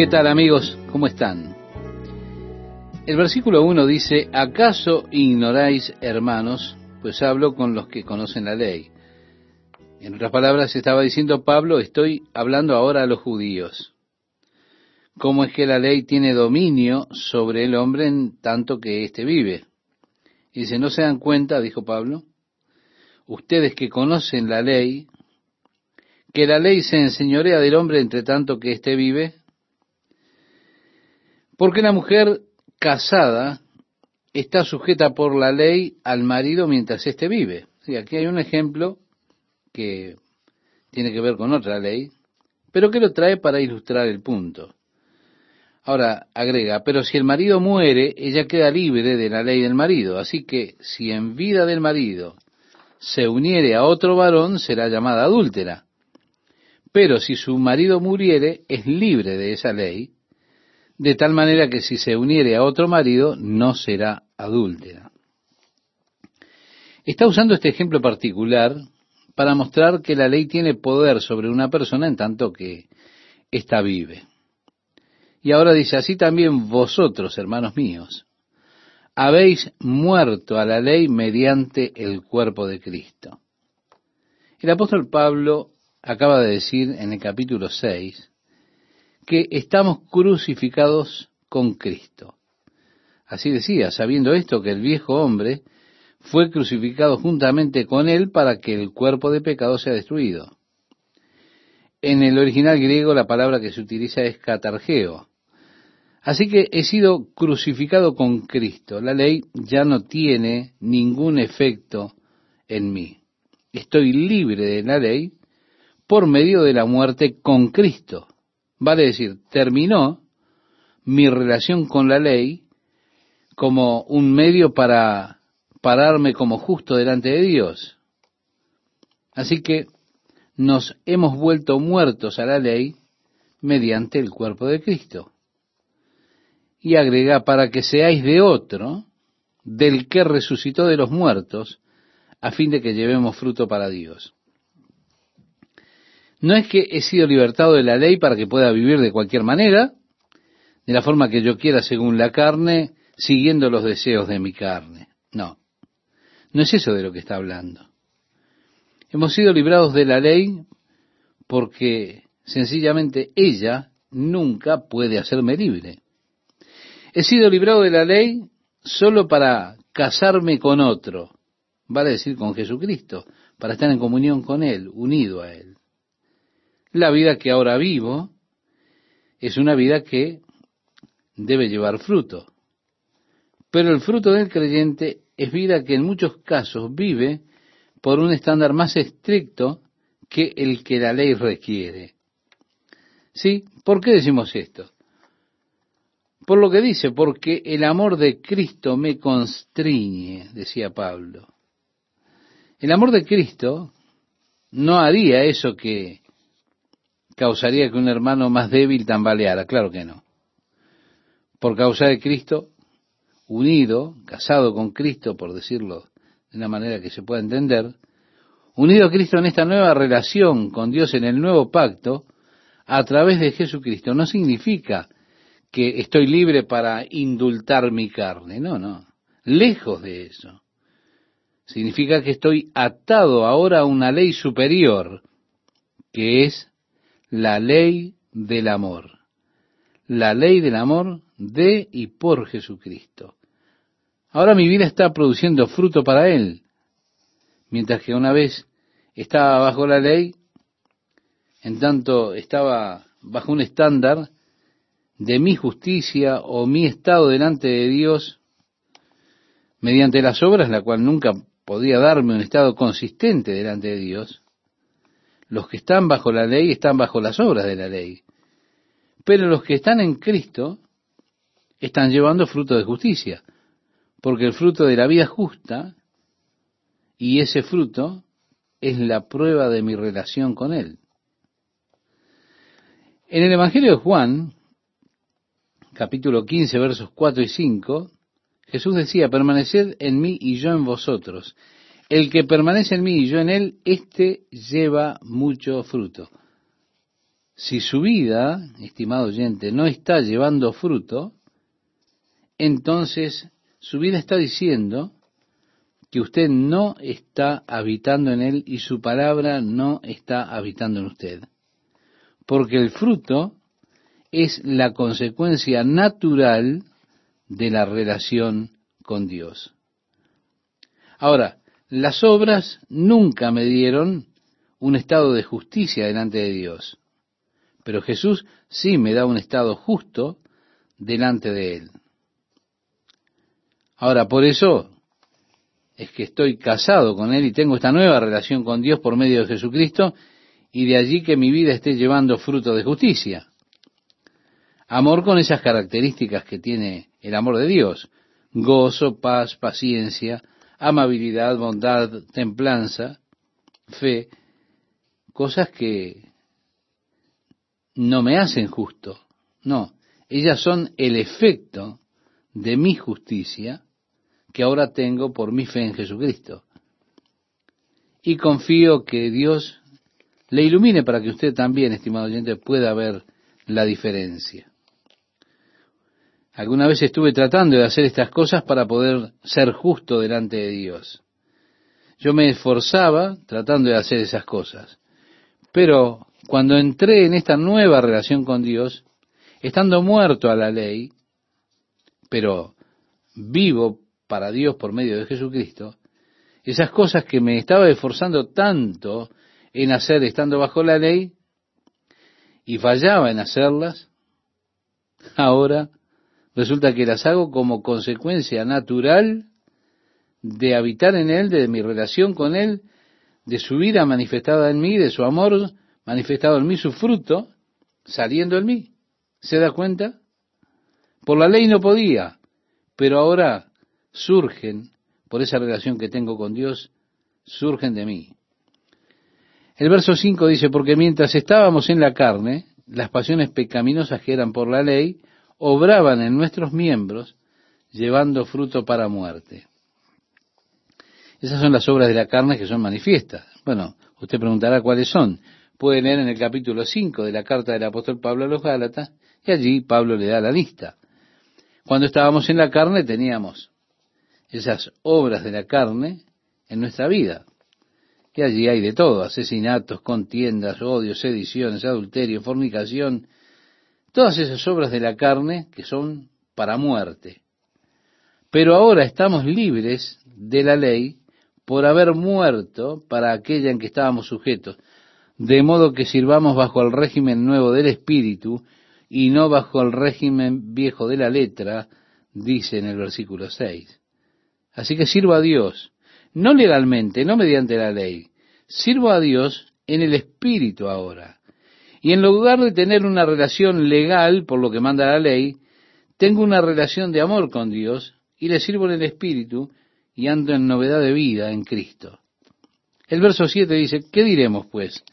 ¿Qué tal amigos? ¿Cómo están? El versículo 1 dice, ¿acaso ignoráis, hermanos? Pues hablo con los que conocen la ley. En otras palabras, estaba diciendo Pablo, estoy hablando ahora a los judíos. ¿Cómo es que la ley tiene dominio sobre el hombre en tanto que éste vive? Y dice, ¿no se dan cuenta, dijo Pablo, ustedes que conocen la ley, que la ley se enseñorea del hombre entre tanto que éste vive? Porque la mujer casada está sujeta por la ley al marido mientras éste vive. Sí, aquí hay un ejemplo que tiene que ver con otra ley, pero que lo trae para ilustrar el punto. Ahora agrega, pero si el marido muere, ella queda libre de la ley del marido, así que si en vida del marido se uniere a otro varón, será llamada adúltera. Pero si su marido muriere, es libre de esa ley, de tal manera que si se uniere a otro marido, no será adúltera. Está usando este ejemplo particular para mostrar que la ley tiene poder sobre una persona en tanto que ésta vive. Y ahora dice, así también vosotros, hermanos míos, habéis muerto a la ley mediante el cuerpo de Cristo. El apóstol Pablo acaba de decir en el capítulo 6 que estamos crucificados con Cristo. Así decía, sabiendo esto que el viejo hombre fue crucificado juntamente con él para que el cuerpo de pecado sea destruido. En el original griego la palabra que se utiliza es catargeo, Así que he sido crucificado con Cristo. La ley ya no tiene ningún efecto en mí. Estoy libre de la ley por medio de la muerte con Cristo. Vale decir, terminó mi relación con la ley como un medio para pararme como justo delante de Dios. Así que nos hemos vuelto muertos a la ley mediante el cuerpo de Cristo y agrega, para que seáis de otro, del que resucitó de los muertos, a fin de que llevemos fruto para Dios. No es que he sido libertado de la ley para que pueda vivir de cualquier manera, de la forma que yo quiera según la carne, siguiendo los deseos de mi carne. No, no es eso de lo que está hablando. Hemos sido librados de la ley porque sencillamente ella nunca puede hacerme libre. He sido librado de la ley solo para casarme con otro, vale decir con Jesucristo, para estar en comunión con Él, unido a Él. La vida que ahora vivo es una vida que debe llevar fruto. Pero el fruto del creyente es vida que en muchos casos vive por un estándar más estricto que el que la ley requiere. ¿Sí? ¿Por qué decimos esto? Por lo que dice, porque el amor de Cristo me constriñe, decía Pablo. El amor de Cristo no haría eso que causaría que un hermano más débil tambaleara, claro que no. Por causa de Cristo, unido, casado con Cristo, por decirlo de una manera que se pueda entender, unido a Cristo en esta nueva relación con Dios en el nuevo pacto, a través de Jesucristo, no significa que estoy libre para indultar mi carne. No, no. Lejos de eso. Significa que estoy atado ahora a una ley superior, que es la ley del amor. La ley del amor de y por Jesucristo. Ahora mi vida está produciendo fruto para Él, mientras que una vez estaba bajo la ley, en tanto estaba bajo un estándar de mi justicia o mi estado delante de Dios mediante las obras, la cual nunca podía darme un estado consistente delante de Dios, los que están bajo la ley están bajo las obras de la ley. Pero los que están en Cristo están llevando fruto de justicia, porque el fruto de la vida justa y ese fruto es la prueba de mi relación con Él. En el Evangelio de Juan, capítulo 15, versos 4 y 5, Jesús decía, permaneced en mí y yo en vosotros. El que permanece en mí y yo en él, éste lleva mucho fruto. Si su vida, estimado oyente, no está llevando fruto, entonces su vida está diciendo que usted no está habitando en él y su palabra no está habitando en usted. Porque el fruto es la consecuencia natural de la relación con Dios. Ahora, las obras nunca me dieron un estado de justicia delante de Dios, pero Jesús sí me da un estado justo delante de Él. Ahora, por eso es que estoy casado con Él y tengo esta nueva relación con Dios por medio de Jesucristo y de allí que mi vida esté llevando fruto de justicia. Amor con esas características que tiene el amor de Dios. Gozo, paz, paciencia, amabilidad, bondad, templanza, fe. Cosas que no me hacen justo. No, ellas son el efecto de mi justicia que ahora tengo por mi fe en Jesucristo. Y confío que Dios le ilumine para que usted también, estimado oyente, pueda ver la diferencia. Alguna vez estuve tratando de hacer estas cosas para poder ser justo delante de Dios. Yo me esforzaba tratando de hacer esas cosas. Pero cuando entré en esta nueva relación con Dios, estando muerto a la ley, pero vivo para Dios por medio de Jesucristo, esas cosas que me estaba esforzando tanto en hacer estando bajo la ley y fallaba en hacerlas, ahora resulta que las hago como consecuencia natural de habitar en Él, de mi relación con Él, de su vida manifestada en mí, de su amor manifestado en mí, su fruto saliendo en mí. ¿Se da cuenta? Por la ley no podía, pero ahora surgen, por esa relación que tengo con Dios, surgen de mí. El verso 5 dice, porque mientras estábamos en la carne, las pasiones pecaminosas que eran por la ley, obraban en nuestros miembros, llevando fruto para muerte. Esas son las obras de la carne que son manifiestas. Bueno, usted preguntará cuáles son. Puede leer en el capítulo 5 de la carta del apóstol Pablo a los Gálatas, y allí Pablo le da la lista. Cuando estábamos en la carne teníamos esas obras de la carne en nuestra vida. Y allí hay de todo, asesinatos, contiendas, odios, sediciones, adulterio, fornicación, Todas esas obras de la carne que son para muerte. Pero ahora estamos libres de la ley por haber muerto para aquella en que estábamos sujetos, de modo que sirvamos bajo el régimen nuevo del Espíritu y no bajo el régimen viejo de la letra, dice en el versículo 6. Así que sirvo a Dios, no legalmente, no mediante la ley, sirvo a Dios en el Espíritu ahora. Y en lugar de tener una relación legal, por lo que manda la ley, tengo una relación de amor con Dios y le sirvo en el Espíritu y ando en novedad de vida en Cristo. El verso 7 dice, ¿qué diremos pues?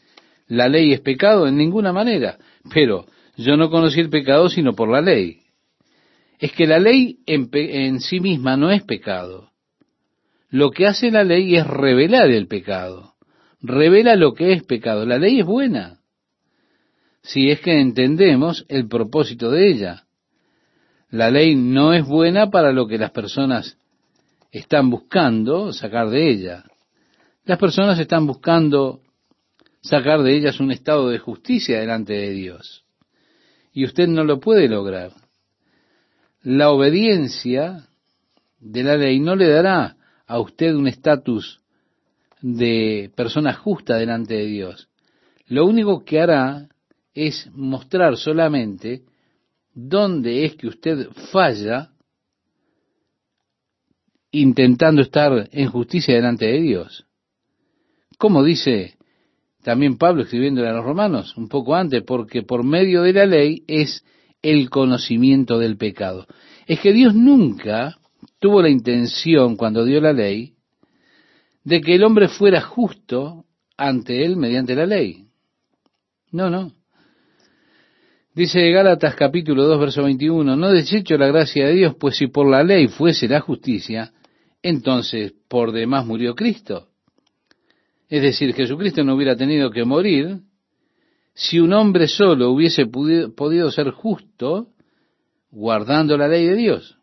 ¿La ley es pecado? En ninguna manera. Pero yo no conocí el pecado sino por la ley. Es que la ley en, en sí misma no es pecado. Lo que hace la ley es revelar el pecado. Revela lo que es pecado. La ley es buena si es que entendemos el propósito de ella. La ley no es buena para lo que las personas están buscando sacar de ella. Las personas están buscando sacar de ellas un estado de justicia delante de Dios. Y usted no lo puede lograr. La obediencia de la ley no le dará a usted un estatus de persona justa delante de Dios. Lo único que hará es mostrar solamente dónde es que usted falla intentando estar en justicia delante de Dios. Como dice también Pablo escribiéndole a los romanos un poco antes, porque por medio de la ley es el conocimiento del pecado. Es que Dios nunca tuvo la intención, cuando dio la ley, de que el hombre fuera justo ante él mediante la ley. No, no. Dice Gálatas capítulo 2, verso 21, no desecho la gracia de Dios, pues si por la ley fuese la justicia, entonces por demás murió Cristo. Es decir, Jesucristo no hubiera tenido que morir si un hombre solo hubiese podido ser justo guardando la ley de Dios.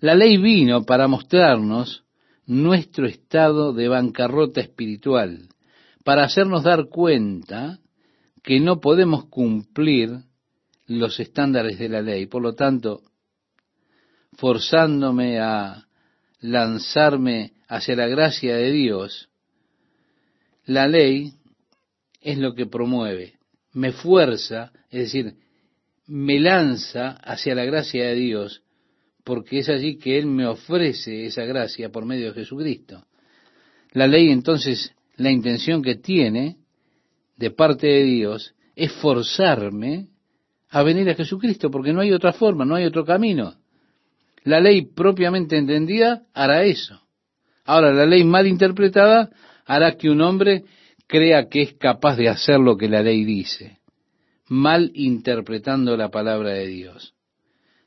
La ley vino para mostrarnos nuestro estado de bancarrota espiritual, para hacernos dar cuenta que no podemos cumplir los estándares de la ley. Por lo tanto, forzándome a lanzarme hacia la gracia de Dios, la ley es lo que promueve, me fuerza, es decir, me lanza hacia la gracia de Dios, porque es allí que Él me ofrece esa gracia por medio de Jesucristo. La ley entonces, la intención que tiene de parte de Dios es forzarme a venir a Jesucristo, porque no hay otra forma, no hay otro camino. La ley propiamente entendida hará eso. Ahora, la ley mal interpretada hará que un hombre crea que es capaz de hacer lo que la ley dice, mal interpretando la palabra de Dios.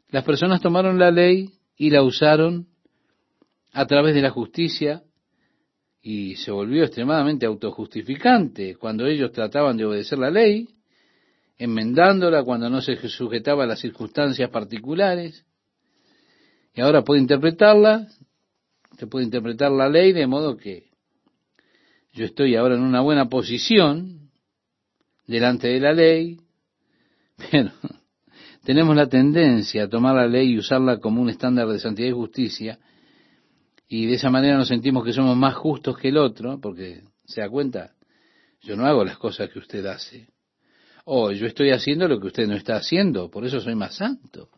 Las personas tomaron la ley y la usaron a través de la justicia y se volvió extremadamente autojustificante cuando ellos trataban de obedecer la ley, enmendándola cuando no se sujetaba a las circunstancias particulares, y ahora puede interpretarla, se puede interpretar la ley de modo que yo estoy ahora en una buena posición delante de la ley, pero tenemos la tendencia a tomar la ley y usarla como un estándar de santidad y justicia, y de esa manera nos sentimos que somos más justos que el otro, porque se da cuenta, yo no hago las cosas que usted hace, o yo estoy haciendo lo que usted no está haciendo, por eso soy más santo.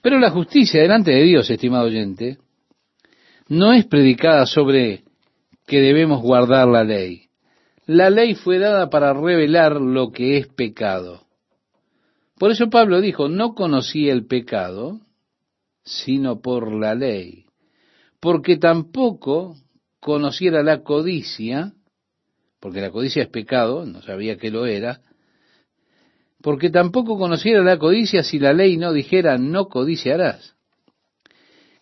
Pero la justicia delante de Dios, estimado oyente, no es predicada sobre que debemos guardar la ley. La ley fue dada para revelar lo que es pecado. Por eso Pablo dijo, no conocí el pecado, sino por la ley, porque tampoco conociera la codicia, porque la codicia es pecado, no sabía que lo era, porque tampoco conociera la codicia si la ley no dijera no codiciarás.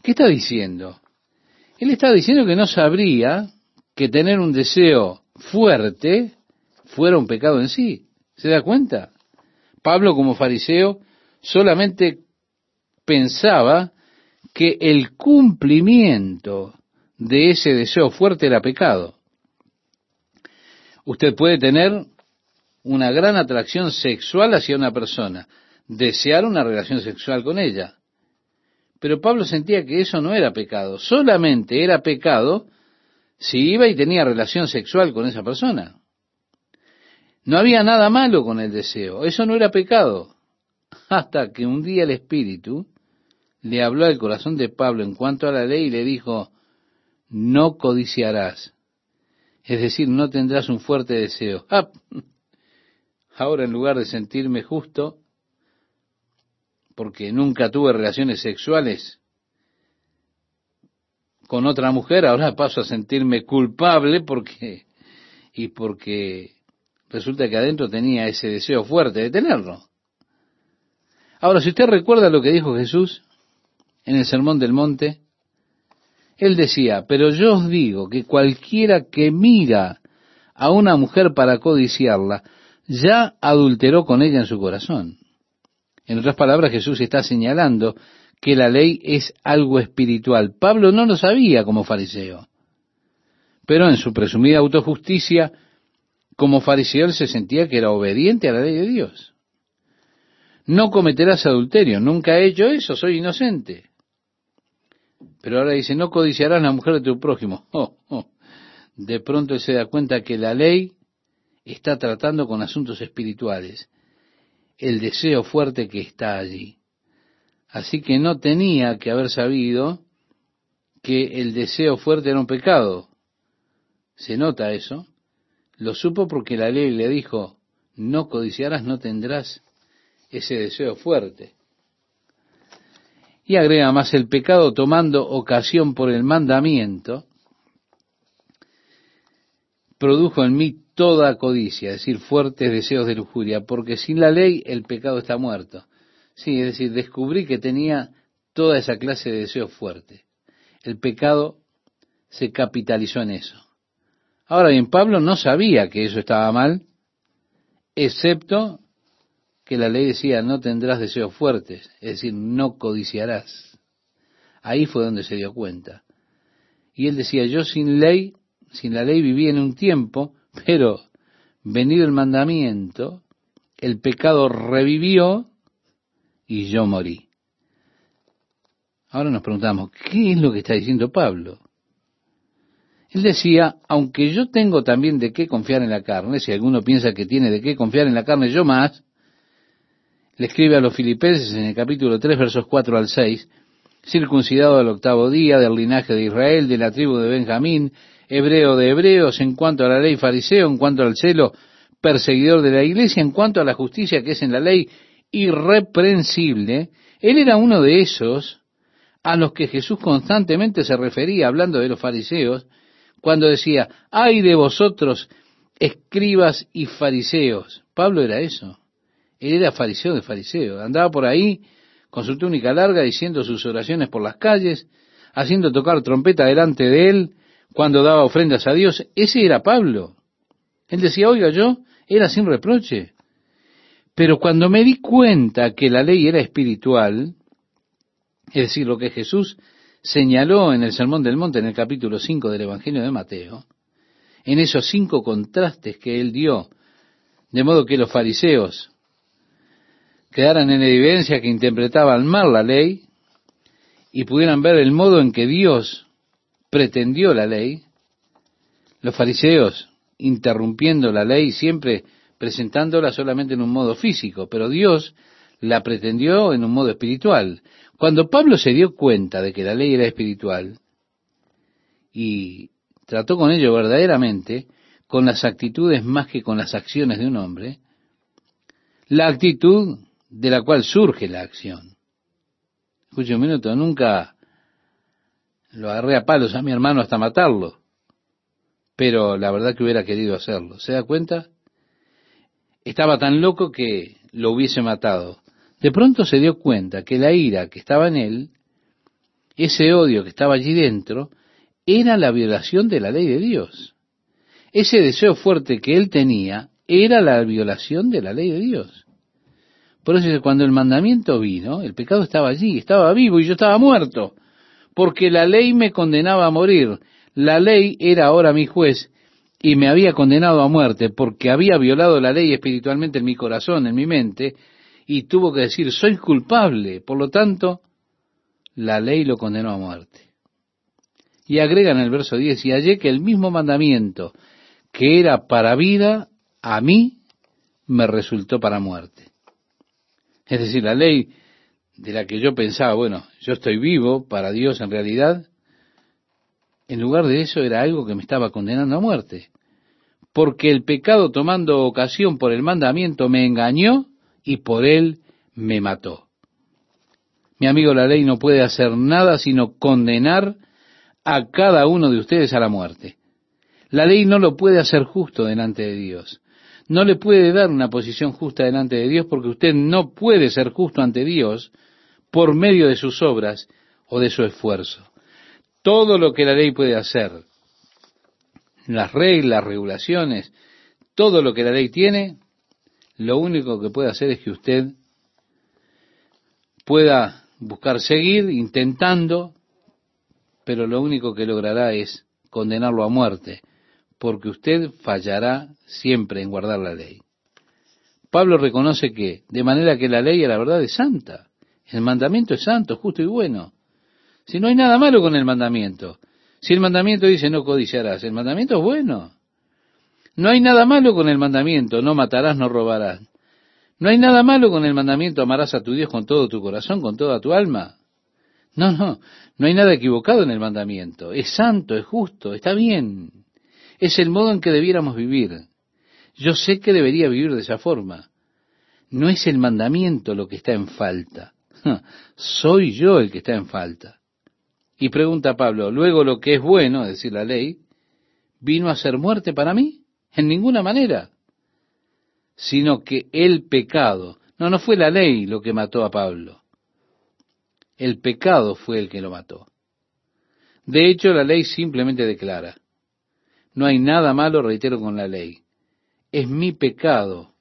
¿Qué está diciendo? Él está diciendo que no sabría que tener un deseo fuerte fuera un pecado en sí. ¿Se da cuenta? Pablo como fariseo solamente pensaba que el cumplimiento de ese deseo fuerte era pecado. Usted puede tener una gran atracción sexual hacia una persona, desear una relación sexual con ella. Pero Pablo sentía que eso no era pecado, solamente era pecado si iba y tenía relación sexual con esa persona. No había nada malo con el deseo, eso no era pecado, hasta que un día el Espíritu le habló al corazón de Pablo en cuanto a la ley y le dijo, no codiciarás, es decir, no tendrás un fuerte deseo. Ah, ahora en lugar de sentirme justo, porque nunca tuve relaciones sexuales con otra mujer, ahora paso a sentirme culpable porque, y porque resulta que adentro tenía ese deseo fuerte de tenerlo. Ahora, si usted recuerda lo que dijo Jesús en el Sermón del Monte, él decía, pero yo os digo que cualquiera que mira a una mujer para codiciarla, ya adulteró con ella en su corazón. En otras palabras, Jesús está señalando que la ley es algo espiritual. Pablo no lo sabía como fariseo, pero en su presumida autojusticia, como fariseo él se sentía que era obediente a la ley de Dios. No cometerás adulterio, nunca he hecho eso, soy inocente. Pero ahora dice, no codiciarás la mujer de tu prójimo. Oh, oh. De pronto él se da cuenta que la ley está tratando con asuntos espirituales, el deseo fuerte que está allí. Así que no tenía que haber sabido que el deseo fuerte era un pecado, se nota eso, lo supo porque la ley le dijo, no codiciarás, no tendrás ese deseo fuerte. Y agrega más el pecado tomando ocasión por el mandamiento, produjo en mí toda codicia, es decir, fuertes deseos de lujuria, porque sin la ley el pecado está muerto. Sí, es decir, descubrí que tenía toda esa clase de deseos fuertes. El pecado se capitalizó en eso. Ahora bien, Pablo no sabía que eso estaba mal, excepto que la ley decía no tendrás deseos fuertes, es decir, no codiciarás. Ahí fue donde se dio cuenta. Y él decía, yo sin ley, sin la ley viví en un tiempo, pero venido el mandamiento, el pecado revivió y yo morí. Ahora nos preguntamos, ¿qué es lo que está diciendo Pablo? Él decía, aunque yo tengo también de qué confiar en la carne, si alguno piensa que tiene de qué confiar en la carne, yo más, le escribe a los filipenses en el capítulo 3, versos 4 al 6, circuncidado al octavo día, del linaje de Israel, de la tribu de Benjamín, hebreo de hebreos, en cuanto a la ley fariseo, en cuanto al celo perseguidor de la iglesia, en cuanto a la justicia que es en la ley irreprensible, él era uno de esos a los que Jesús constantemente se refería, hablando de los fariseos, cuando decía, ay de vosotros, escribas y fariseos. Pablo era eso. Era fariseo de fariseo. Andaba por ahí con su túnica larga diciendo sus oraciones por las calles, haciendo tocar trompeta delante de él cuando daba ofrendas a Dios. Ese era Pablo. Él decía, oiga, yo era sin reproche. Pero cuando me di cuenta que la ley era espiritual, es decir, lo que Jesús señaló en el Sermón del Monte, en el capítulo 5 del Evangelio de Mateo, en esos cinco contrastes que él dio, de modo que los fariseos quedaran en evidencia que interpretaban mal la ley y pudieran ver el modo en que Dios pretendió la ley, los fariseos interrumpiendo la ley, siempre presentándola solamente en un modo físico, pero Dios la pretendió en un modo espiritual. Cuando Pablo se dio cuenta de que la ley era espiritual y trató con ello verdaderamente, con las actitudes más que con las acciones de un hombre, la actitud de la cual surge la acción. Escuche un minuto, nunca lo agarré a palos a mi hermano hasta matarlo, pero la verdad que hubiera querido hacerlo. ¿Se da cuenta? Estaba tan loco que lo hubiese matado. De pronto se dio cuenta que la ira que estaba en él, ese odio que estaba allí dentro, era la violación de la ley de Dios. Ese deseo fuerte que él tenía era la violación de la ley de Dios. Por eso cuando el mandamiento vino, el pecado estaba allí, estaba vivo y yo estaba muerto, porque la ley me condenaba a morir. La ley era ahora mi juez y me había condenado a muerte porque había violado la ley espiritualmente en mi corazón, en mi mente, y tuvo que decir, soy culpable. Por lo tanto, la ley lo condenó a muerte. Y agrega en el verso 10, y hallé que el mismo mandamiento que era para vida, a mí me resultó para muerte. Es decir, la ley de la que yo pensaba, bueno, yo estoy vivo para Dios en realidad, en lugar de eso era algo que me estaba condenando a muerte. Porque el pecado tomando ocasión por el mandamiento me engañó y por él me mató. Mi amigo, la ley no puede hacer nada sino condenar a cada uno de ustedes a la muerte. La ley no lo puede hacer justo delante de Dios. No le puede dar una posición justa delante de Dios porque usted no puede ser justo ante Dios por medio de sus obras o de su esfuerzo. Todo lo que la ley puede hacer, las reglas, regulaciones, todo lo que la ley tiene, lo único que puede hacer es que usted pueda buscar seguir intentando, pero lo único que logrará es condenarlo a muerte, porque usted fallará siempre en guardar la ley. Pablo reconoce que, de manera que la ley a la verdad es santa, el mandamiento es santo, justo y bueno. Si no hay nada malo con el mandamiento, si el mandamiento dice no codiciarás, el mandamiento es bueno. No hay nada malo con el mandamiento, no matarás, no robarás. No hay nada malo con el mandamiento, amarás a tu Dios con todo tu corazón, con toda tu alma. No, no, no hay nada equivocado en el mandamiento. Es santo, es justo, está bien. Es el modo en que debiéramos vivir. Yo sé que debería vivir de esa forma. No es el mandamiento lo que está en falta. Soy yo el que está en falta. Y pregunta Pablo, luego lo que es bueno, es decir, la ley, vino a ser muerte para mí? En ninguna manera. Sino que el pecado, no, no fue la ley lo que mató a Pablo. El pecado fue el que lo mató. De hecho, la ley simplemente declara, no hay nada malo, reitero, con la ley. Es mi pecado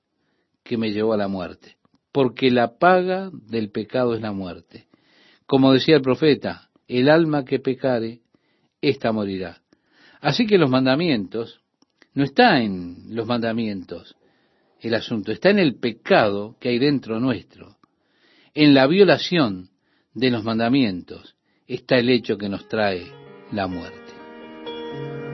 que me llevó a la muerte, porque la paga del pecado es la muerte. Como decía el profeta, el alma que pecare, ésta morirá. Así que los mandamientos, no está en los mandamientos el asunto, está en el pecado que hay dentro nuestro, en la violación de los mandamientos está el hecho que nos trae la muerte.